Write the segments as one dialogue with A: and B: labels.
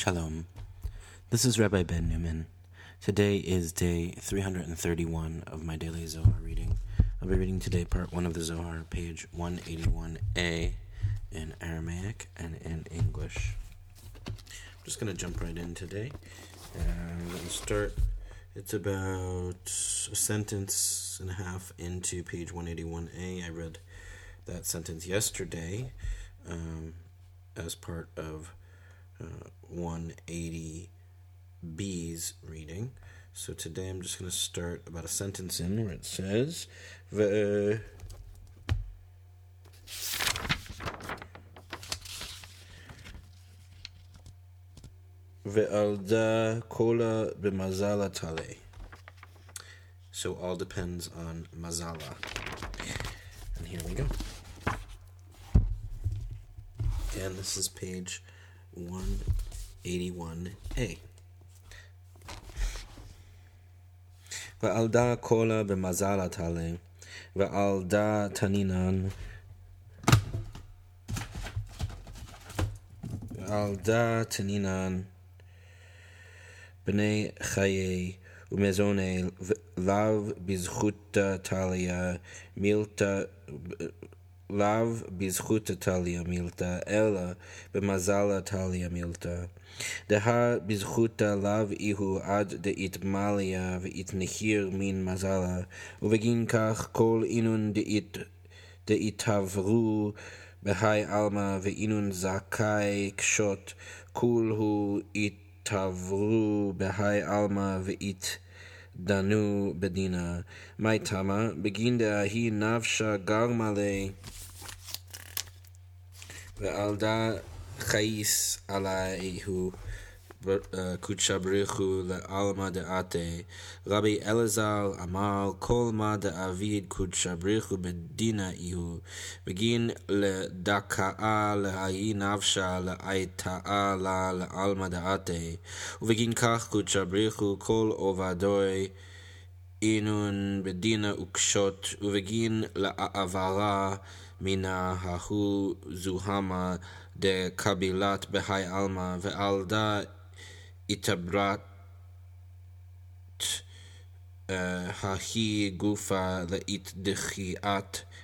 A: Shalom. This is Rabbi Ben Newman. Today is day 331 of my daily Zohar reading. I'll be reading today part 1 of the Zohar, page 181a in Aramaic and in English. I'm just going to jump right in today. And we'll start, it's about a sentence and a half into page 181a. I read that sentence yesterday um, as part of uh, 180b's reading. So today I'm just going to start about a sentence in where it says, "Ve- Ve'alda kola b'mazala tale. So all depends on mazala. And here we go. And this is page 181a. ועלדה קולה במזל תעלה, ועלדה תנינן, ועלדה תנינן, בני חיי ומזוני, לאו בזכות טליה, מילתא, לאו בזכות טליה מילתא, אלא במזל טליה מילתא. דהה בזכותה לאו איהו עד דאיתמליה ואיתנחיר מן מזלה, ובגין כך כל אינון דאית דאיתעברו בהי עלמא ואינון זכאי קשות, כול הוא איתעברו בהי עלמא ואית דנו בדינה. מאי תמה? בגין דהי נפשה גרמה לי ועלדה חייס עליהו קודשא בריחו לעלמא דעתה רבי אלעזר אמר כל מה דאביד קודשא בריחו בדינה איהו בגין לדכאה להאי נפשה לאייתאה לה לעלמא דעתה ובגין כך קודשא בריחו כל עובדוי אינון בדינה וקשות ובגין לעברה מינה ההוא זוהמה דקבילת בהאי עלמא ועל דא התעברת ההיא גופה לאית דחיית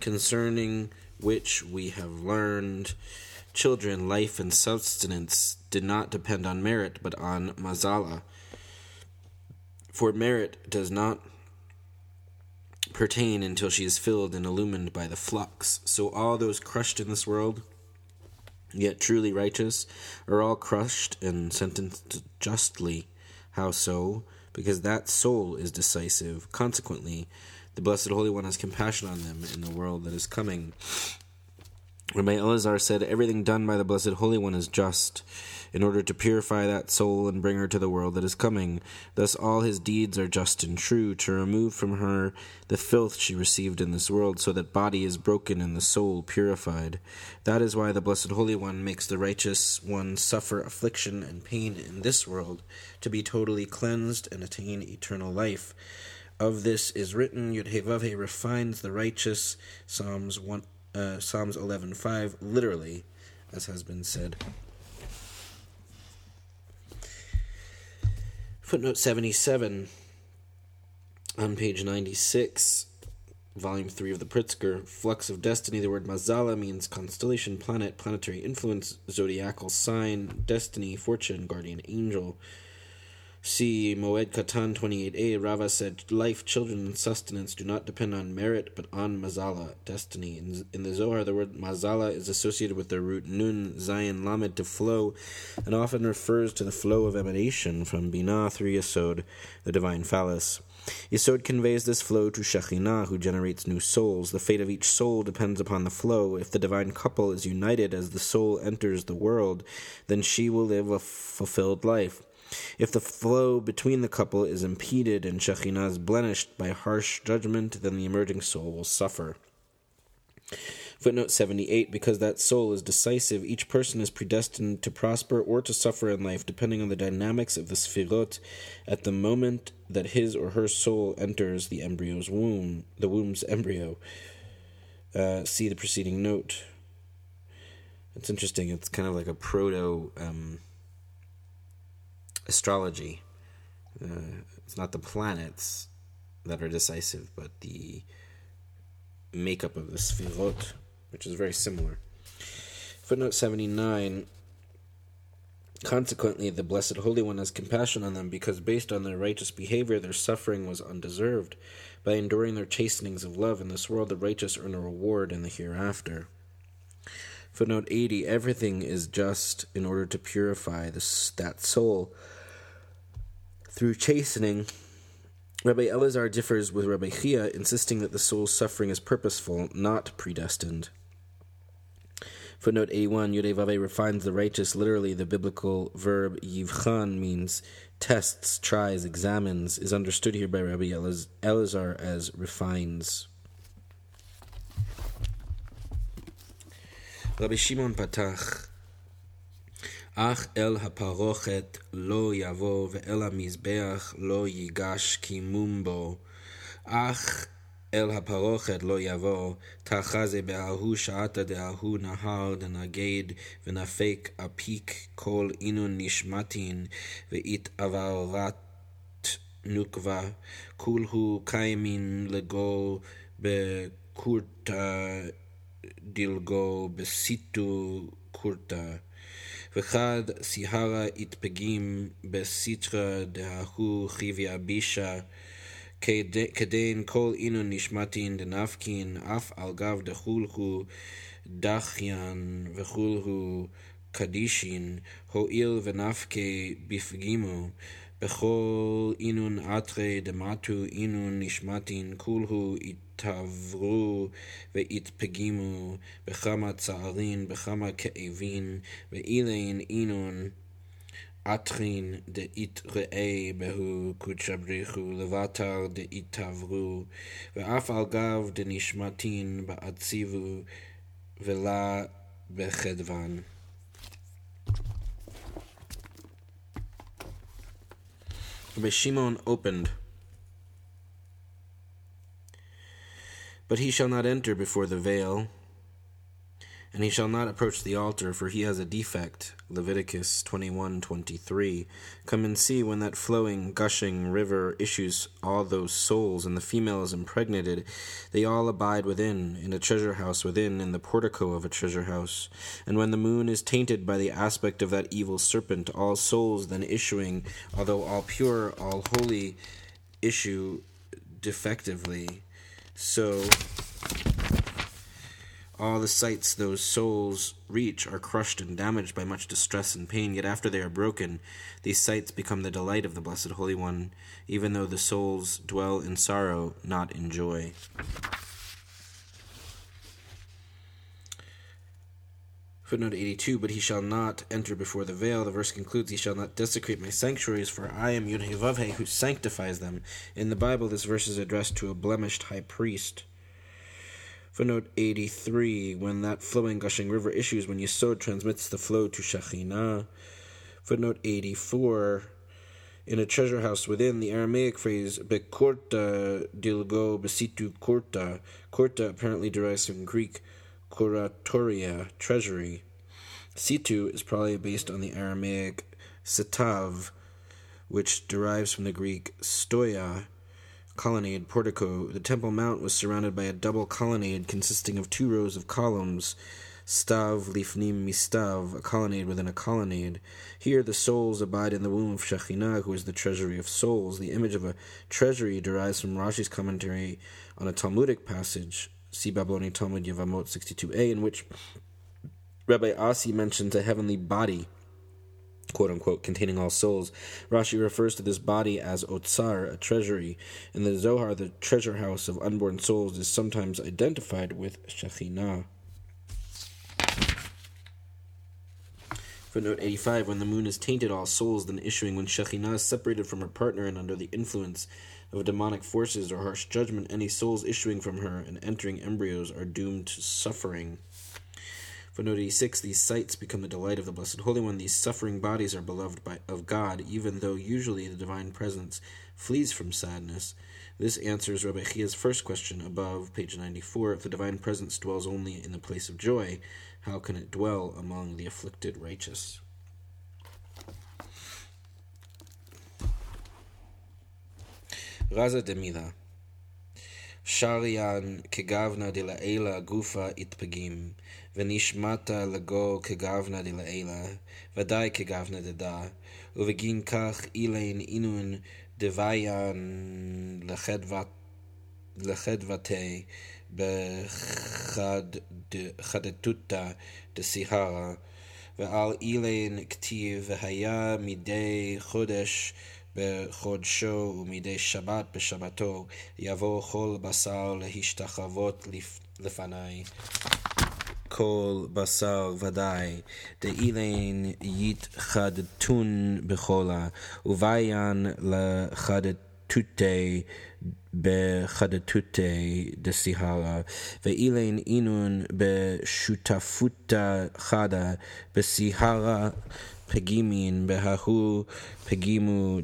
A: concerning which we have learned children, life, and sustenance did not depend on merit, but on mazala. For merit does not pertain until she is filled and illumined by the flux. So all those crushed in this world, yet truly righteous, are all crushed and sentenced justly. How so? Because that soul is decisive. Consequently, the Blessed Holy One has compassion on them in the world that is coming. Rabbi Elazar said, Everything done by the Blessed Holy One is just, in order to purify that soul and bring her to the world that is coming. Thus all his deeds are just and true, to remove from her the filth she received in this world, so that body is broken and the soul purified. That is why the Blessed Holy One makes the righteous one suffer affliction and pain in this world, to be totally cleansed and attain eternal life. Of this is written, Yudhevavhe refines the righteous, Psalms 1 uh, Psalms 11:5 literally as has been said. Footnote 77 on page 96 volume 3 of the Pritzker flux of destiny the word mazala means constellation planet planetary influence zodiacal sign destiny fortune guardian angel See Moed Katan 28a, Rava said, Life, children, and sustenance do not depend on merit, but on mazala, destiny. In, in the Zohar, the word mazala is associated with the root nun, zayin, lamed, to flow, and often refers to the flow of emanation from Binah through Yesod, the divine phallus. Yesod conveys this flow to Shekhinah, who generates new souls. The fate of each soul depends upon the flow. If the divine couple is united as the soul enters the world, then she will live a fulfilled life. If the flow between the couple is impeded and Shekhinah is blemished by harsh judgment, then the emerging soul will suffer. Footnote 78 Because that soul is decisive, each person is predestined to prosper or to suffer in life, depending on the dynamics of the Sfirot at the moment that his or her soul enters the embryo's womb, the womb's embryo. Uh, see the preceding note. It's interesting. It's kind of like a proto um, astrology. Uh, it's not the planets that are decisive, but the makeup of the Sfirot which is very similar. Footnote 79 Consequently, the Blessed Holy One has compassion on them because, based on their righteous behavior, their suffering was undeserved. By enduring their chastenings of love in this world, the righteous earn a reward in the hereafter. Footnote 80 Everything is just in order to purify this, that soul. Through chastening, Rabbi Elazar differs with Rabbi Chia, insisting that the soul's suffering is purposeful, not predestined. Footnote 81, Yudevave refines the righteous. Literally, the biblical verb yivchan means tests, tries, examines, is understood here by Rabbi Elazar as refines. Rabbi Shimon Patach אך אל הפרוכת לא יבוא ואל המזבח לא ייגש קימום בו. אך אל הפרוכת לא יבוא, תחזה בההוא שעתה דההוא נהר דנגד ונפק אפיק כל אינון נשמתין והתעברת נוקבה, כולהו קיימין לגו בקורתא דילגו בסיטו קורתא. וחד סיהרה התפגים בסיטרא דההוא חיביה בישה כדין כל אינון נשמתין דנפקין אף על גב דחולהו דחיין וכולהו קדישין הואיל ונפקי בפגימו בכל אינון אתרי דמטו אינון נשמתין כולהו התעברו והתפגימו בכמה צערין בכמה כאבין ואילין אינון אתרין דאית ראה בהו קודשא בריחו לבטר דאית תעברו ואף על גב דנשמתין בעציבו ולה בחדוון. Rabbi Shimon opened. But he shall not enter before the veil, and he shall not approach the altar, for he has a defect. Leviticus 21:23. Come and see when that flowing, gushing river issues all those souls, and the female is impregnated. They all abide within, in a treasure house within, in the portico of a treasure house. And when the moon is tainted by the aspect of that evil serpent, all souls then issuing, although all pure, all holy, issue defectively. So all the sights those souls reach are crushed and damaged by much distress and pain, yet after they are broken, these sights become the delight of the Blessed Holy One, even though the souls dwell in sorrow, not in joy. Footnote 82 But he shall not enter before the veil. The verse concludes, He shall not desecrate my sanctuaries, for I am Yudhevavhe who sanctifies them. In the Bible, this verse is addressed to a blemished high priest. Footnote 83 When that flowing, gushing river issues, when Yesod transmits the flow to Shekhinah. Footnote 84 In a treasure house within, the Aramaic phrase bekorta dilgo besitu korta. Korta apparently derives from Greek kuratoria, treasury. Situ is probably based on the Aramaic setav, which derives from the Greek stoia, colonnade portico, the Temple Mount was surrounded by a double colonnade consisting of two rows of columns, stav lifnim mistav, a colonnade within a colonnade. Here the souls abide in the womb of Shekhinah, who is the treasury of souls. The image of a treasury derives from Rashi's commentary on a Talmudic passage, see Babylonian Talmud Yevamot 62a, in which Rabbi Asi mentions a heavenly body quote unquote, containing all souls. Rashi refers to this body as Otsar, a treasury. In the Zohar, the treasure house of unborn souls is sometimes identified with Shekhinah. Footnote 85 When the moon is tainted, all souls, then issuing when Shekhinah is separated from her partner and under the influence of demonic forces or harsh judgment, any souls issuing from her and entering embryos are doomed to suffering. Footnote 86 These sights become the delight of the Blessed Holy One. These suffering bodies are beloved by, of God, even though usually the divine presence flees from sadness. This answers Rabbi Chia's first question above, page 94. If the divine presence dwells only in the place of joy, how can it dwell among the afflicted righteous? Raza Demila שריין כגבנה דלעילה גופה יתפגים, ונשמטה לגו כגבנה דלעילה, ודאי כגבנה דדה, ובגין כך אילן אינון דוויין לחדוותי בחדתותא דסיהרה, ועל אילן כתיב והיה מדי חודש בחודשו ומדי שבת בשבתו יבוא כל בשר להשתחוות לפניי. כל בשר ודאי, דאילן יתחדתון בחולה, וביין לחדתותי בחדתותי דסיהרה, ואילן אינון בשותפותה חדה, בסיהרה פגימין בההוא פגימו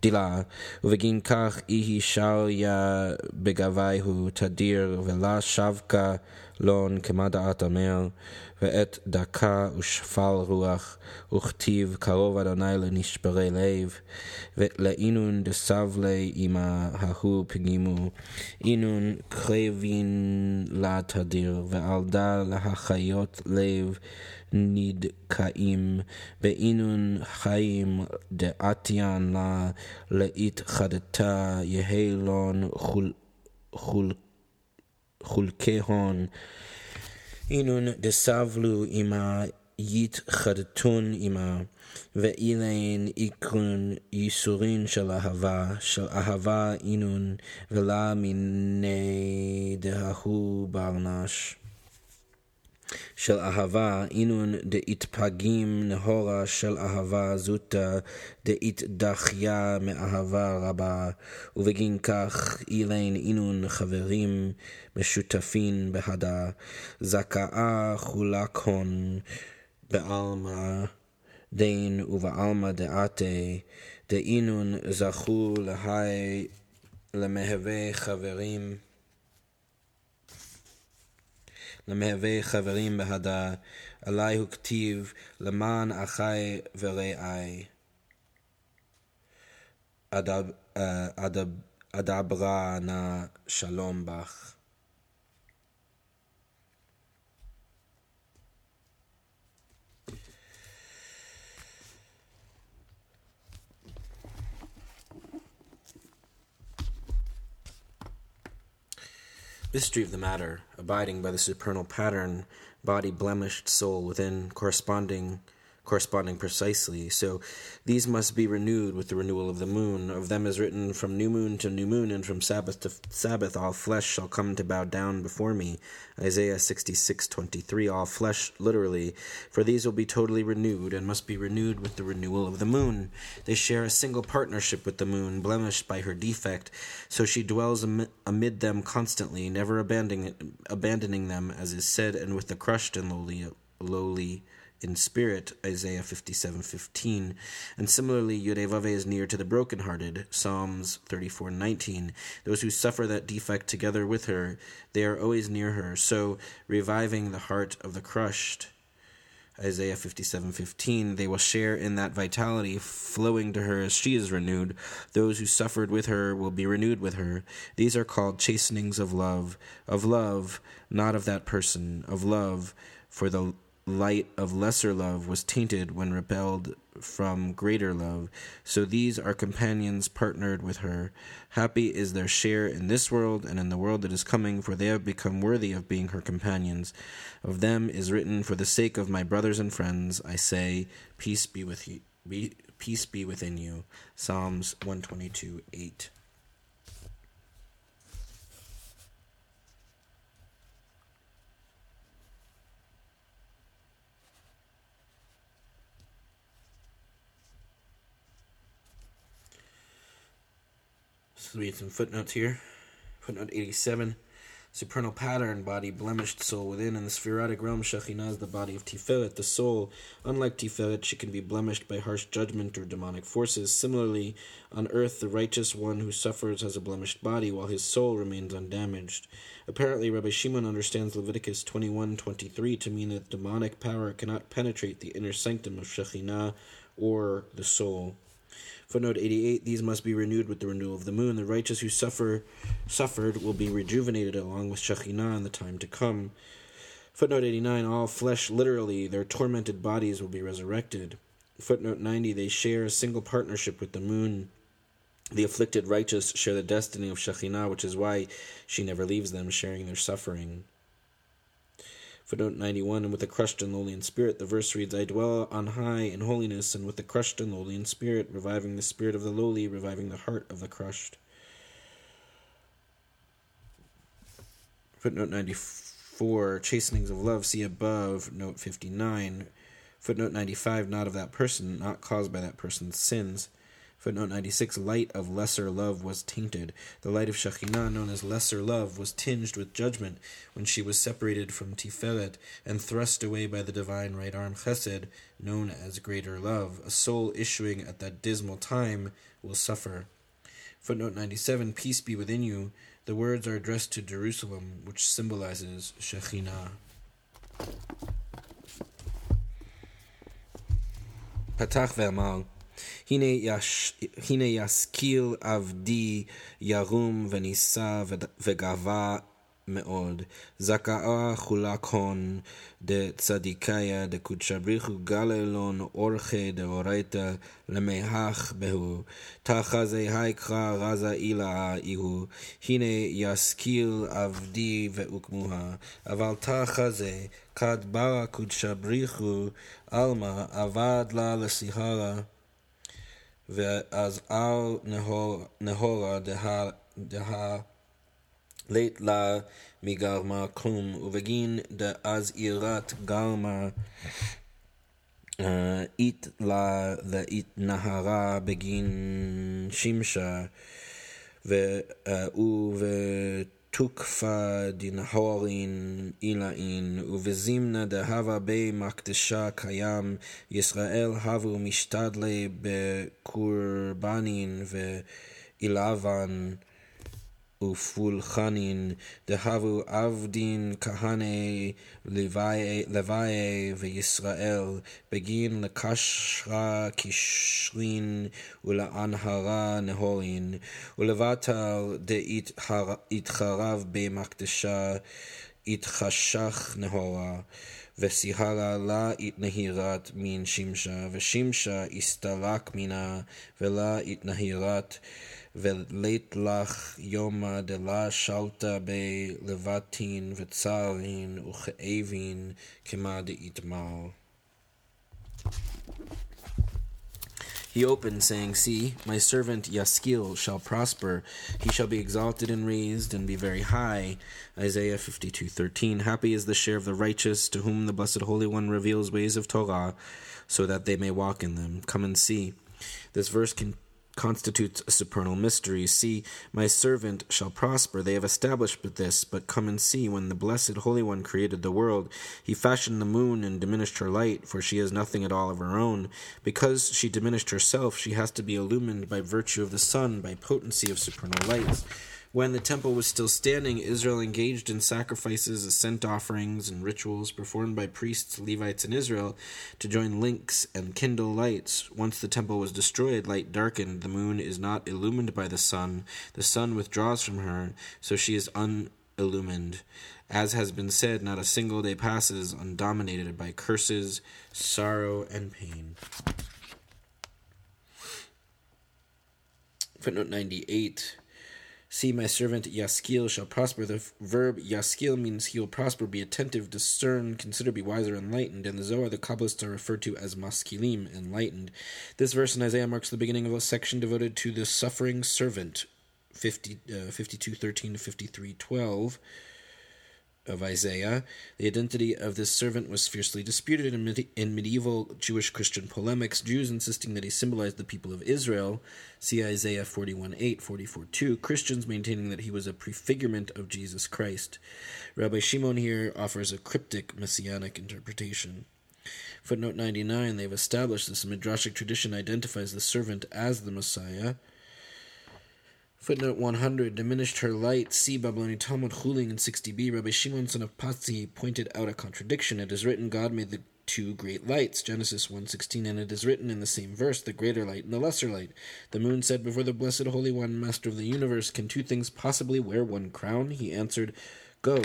A: דילה, ובגין כך איהי שריה בגביהו תדיר, ולה שבקה לון כמדעת אמר, ואת דקה ושפל רוח, וכתיב קרוב אדוני לנשברי לב, ולאינון דסבלי עמה ההוא פגימו, אינון קרבין לה תדיר, ועל דה להחיות לב נדכאים, באינון חיים דעתיין לה להתחדתה, יהי לון חול, חול, חולקי הון. אינון דסבלו עמה יתחדתון עמה, ואילן איקרון ייסורין של אהבה, של אהבה אינון, ולה מיני דההוא ברנש. של אהבה, אינון דאיתפגים נהורה של אהבה זוטה, דאיתדחיה מאהבה רבה, ובגין כך אילן אינון חברים משותפין בהדה, זכאה חולקון בעלמא דין ובעלמא דעתי, דאינון זכו להי למהווה חברים למהווה חברים בהדה, עלי הוא כתיב למען אחי ורעי. אדברה נא שלום בך. Mystery of the matter, abiding by the supernal pattern, body blemished, soul within, corresponding corresponding precisely. So these must be renewed with the renewal of the moon. Of them is written, From new moon to new moon, and from Sabbath to Sabbath, all flesh shall come to bow down before me. Isaiah sixty-six twenty-three. All flesh, literally. For these will be totally renewed, and must be renewed with the renewal of the moon. They share a single partnership with the moon, blemished by her defect, so she dwells amid them constantly, never abandoning, abandoning them, as is said, and with the crushed and lowly, lowly in spirit, Isaiah 57:15, and similarly Yudevave is near to the brokenhearted, Psalms 34:19. Those who suffer that defect together with her, they are always near her, so reviving the heart of the crushed. Isaiah 57:15 they will share in that vitality flowing to her as she is renewed those who suffered with her will be renewed with her these are called chastenings of love of love not of that person of love for the light of lesser love was tainted when repelled from greater love. So these are companions partnered with her. Happy is their share in this world and in the world that is coming, for they have become worthy of being her companions. Of them is written, For the sake of my brothers and friends, I say, Peace be with you. Be, peace be within you. Psalms 122 8. Let's read some footnotes here. Footnote 87. Supernal pattern, body, blemished soul within. In the sefirotic realm, Shekhinah is the body of Tiferet, the soul. Unlike Tiferet, she can be blemished by harsh judgment or demonic forces. Similarly, on earth, the righteous one who suffers has a blemished body, while his soul remains undamaged. Apparently, Rabbi Shimon understands Leviticus 21:23 to mean that demonic power cannot penetrate the inner sanctum of Shekhinah or the soul. Footnote 88 These must be renewed with the renewal of the moon. The righteous who suffer suffered will be rejuvenated along with Shekhinah in the time to come. Footnote 89 All flesh, literally, their tormented bodies will be resurrected. Footnote 90 They share a single partnership with the moon. The afflicted righteous share the destiny of Shekhinah, which is why she never leaves them, sharing their suffering. Footnote 91 And with a crushed and lowly in spirit, the verse reads, I dwell on high in holiness, and with the crushed and lowly in spirit, reviving the spirit of the lowly, reviving the heart of the crushed. Footnote 94 Chastenings of love, see above, note 59. Footnote 95 Not of that person, not caused by that person's sins. Footnote 96 Light of lesser love was tainted. The light of Shekhinah, known as lesser love, was tinged with judgment when she was separated from Tiferet and thrust away by the divine right arm Chesed, known as greater love. A soul issuing at that dismal time will suffer. Footnote 97 Peace be within you. The words are addressed to Jerusalem, which symbolizes Shekhinah. Patach ve'amal. הנה, יש, הנה ישכיל עבדי ירום ונישא וגבה מאוד. זכאה חולק הון דצדיקיה דקודשא בריחו גללון אורחי דאורייתא למהך בהו. תחזה היקרא רזה אילה איהו. הנה ישכיל עבדי ואוקמוה. אבל תחזה כד ברא קודשא בריחו עלמא אבד לה לסיהרה ואז על נהורה דה לית לה מגרמה כלום, ובגין דאז עירת גרמה אית לה לאית נהרה בגין שמשה, ו... תוקפה דנהורין אילאין, ובזימנה דהבה בי מקדשה קיים, ישראל הבו משתדלי בקורבנין ואילבן ופולחנין, דהבו עבדין כהני לוואי וישראל, בגין לקשרה קשרין ולאנהרה נהורין, ולבטל דהתחרב במקדשה התחשך נהורה. וסיהרה לה התנהירת מן שמשה, ושמשה הסתלק מנה, ולה התנהירת ולית לך יומא דלה שלטה בלבטין וצערין וכאבין כמה דאיתמר. He opened, saying, See, my servant Yaskil shall prosper. He shall be exalted and raised and be very high. Isaiah 52:13. Happy is the share of the righteous, to whom the Blessed Holy One reveals ways of Torah, so that they may walk in them. Come and see. This verse can constitutes a supernal mystery. See, my servant shall prosper. They have established this, but come and see. When the Blessed Holy One created the world, he fashioned the moon and diminished her light, for she has nothing at all of her own. Because she diminished herself, she has to be illumined by virtue of the sun, by potency of supernal lights. When the temple was still standing, Israel engaged in sacrifices, ascent offerings, and rituals performed by priests, Levites, and Israel to join links and kindle lights. Once the temple was destroyed, light darkened. The moon is not illumined by the sun. The sun withdraws from her, so she is unillumined. As has been said, not a single day passes undominated by curses, sorrow, and pain. Footnote 98. See, my servant Yaskil shall prosper. The verb Yaskil means he will prosper, be attentive, discern, consider, be wiser, enlightened. In the Zohar, the Kabbalists are referred to as maskilim, enlightened. This verse in Isaiah marks the beginning of a section devoted to the suffering servant, 50, uh, 52.13 to 53.12. of Isaiah. The identity of this servant was fiercely disputed in, in medieval Jewish Christian polemics, Jews insisting that he symbolized the people of Israel, see Isaiah 41 8, 44 2, Christians maintaining that he was a prefigurement of Jesus Christ. Rabbi Shimon here offers a cryptic messianic interpretation. Footnote 99 They've established this midrashic tradition identifies the servant as the Messiah. Footnote 100 Diminished her light. See Babylonian Talmud Chullin in 60b. Rabbi Shimon son of Pazi pointed out a contradiction. It is written, God made the two great lights genesis 1.16 and it is written in the same verse the greater light and the lesser light the moon said before the blessed holy one master of the universe can two things possibly wear one crown he answered go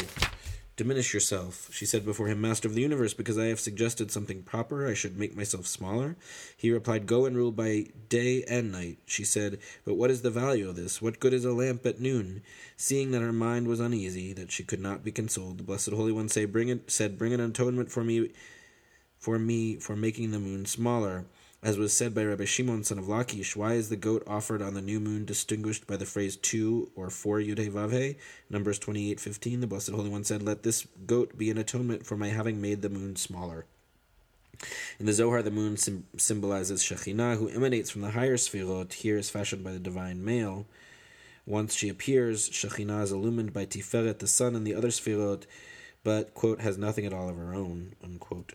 A: Diminish yourself, she said before him, Master of the universe, because I have suggested something proper, I should make myself smaller. He replied, Go and rule by day and night. She said, But what is the value of this? What good is a lamp at noon? Seeing that her mind was uneasy, that she could not be consoled, the Blessed Holy One say, Bring it, said, Bring an atonement for me, for me, for making the moon smaller. As was said by Rabbi Shimon, son of Lakish, why is the goat offered on the new moon distinguished by the phrase two or four Yudhe Vavhe? Numbers 28.15, the Blessed Holy One said, Let this goat be an atonement for my having made the moon smaller. In the Zohar, the moon sim- symbolizes Shekhinah, who emanates from the higher Sfirot, here is fashioned by the divine male. Once she appears, Shekhinah is illumined by Tiferet, the sun, and the other Sfirot, but, quote, has nothing at all of her own, unquote.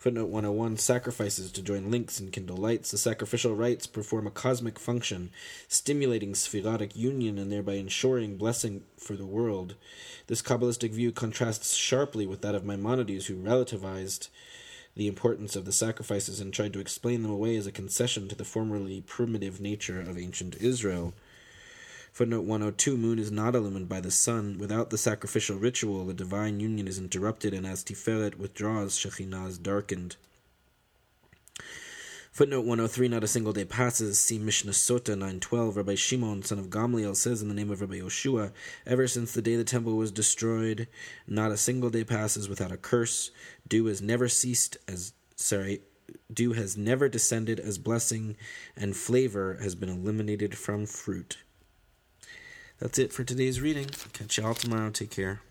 A: Footnote 101 Sacrifices to join links and kindle lights. The sacrificial rites perform a cosmic function, stimulating sefirotic union and thereby ensuring blessing for the world. This Kabbalistic view contrasts sharply with that of Maimonides, who relativized the importance of the sacrifices and tried to explain them away as a concession to the formerly primitive nature of ancient Israel. Footnote 102 Moon is not illumined by the sun. Without the sacrificial ritual, the divine union is interrupted, and as Tiferet withdraws, Shekhinah is darkened. Footnote 103 Not a single day passes. See Mishnah Sota 912. Rabbi Shimon, son of Gamliel, says in the name of Rabbi Yoshua Ever since the day the temple was destroyed, not a single day passes without a curse. Dew has never ceased as. Sorry, dew has never descended as blessing, and flavor has been eliminated from fruit. That's it for today's reading. Catch y'all tomorrow. Take care.